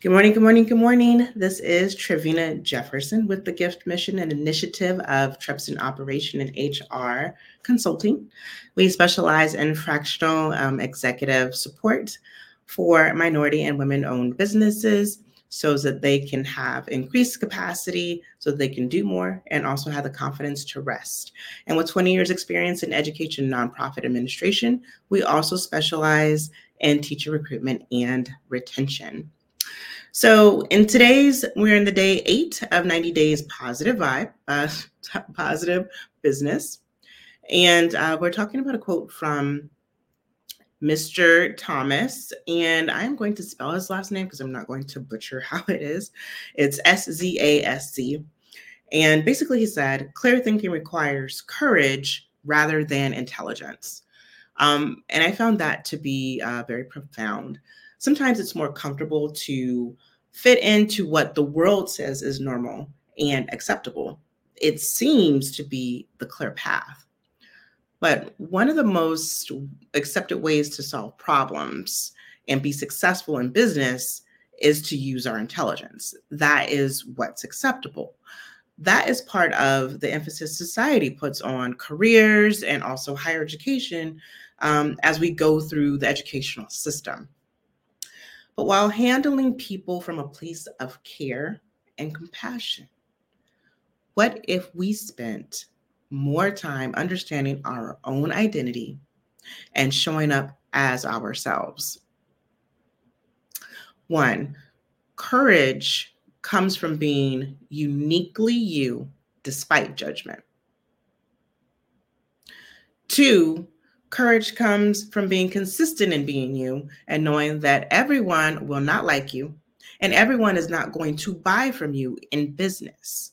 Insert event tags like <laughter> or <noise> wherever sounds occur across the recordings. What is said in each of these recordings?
Good morning, good morning, good morning. This is Trevina Jefferson with the Gift Mission and Initiative of Trepson Operation and HR Consulting. We specialize in fractional um, executive support for minority and women owned businesses so that they can have increased capacity, so they can do more, and also have the confidence to rest. And with 20 years' experience in education nonprofit administration, we also specialize in teacher recruitment and retention. So in today's, we're in the day eight of 90 days positive vibe, uh, <laughs> positive business. And uh, we're talking about a quote from Mr. Thomas, and I'm going to spell his last name because I'm not going to butcher <laughs> how it is. It's S Z A S C. And basically, he said, clear thinking requires courage rather than intelligence. Um, and I found that to be uh, very profound sometimes it's more comfortable to fit into what the world says is normal and acceptable. It seems to be the clear path. But one of the most accepted ways to solve problems and be successful in business is to use our intelligence. That is what's acceptable. That is part of the emphasis society puts on careers and also higher education um, as we go through the educational system. But while handling people from a place of care and compassion, what if we spent more time understanding our own identity and showing up as ourselves? One, courage comes from being uniquely you despite judgment. Two, Courage comes from being consistent in being you and knowing that everyone will not like you and everyone is not going to buy from you in business.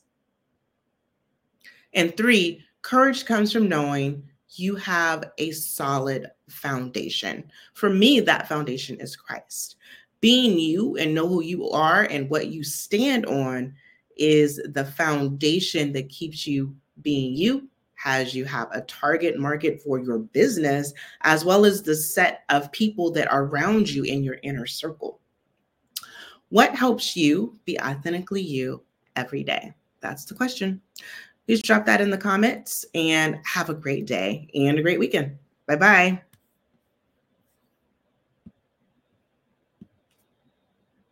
And three, courage comes from knowing you have a solid foundation. For me, that foundation is Christ. Being you and know who you are and what you stand on is the foundation that keeps you being you has you have a target market for your business, as well as the set of people that are around you in your inner circle. What helps you be authentically you every day? That's the question. Please drop that in the comments and have a great day and a great weekend. Bye bye.